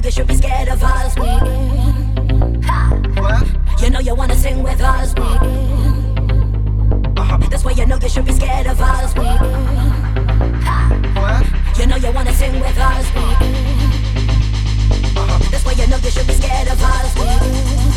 they should be scared of us. We. You know you wanna sing with us. Uh-huh. That's why you know they should be scared of us. We. You know you wanna sing with us. Uh-huh. That's why you know they should be scared of us. We.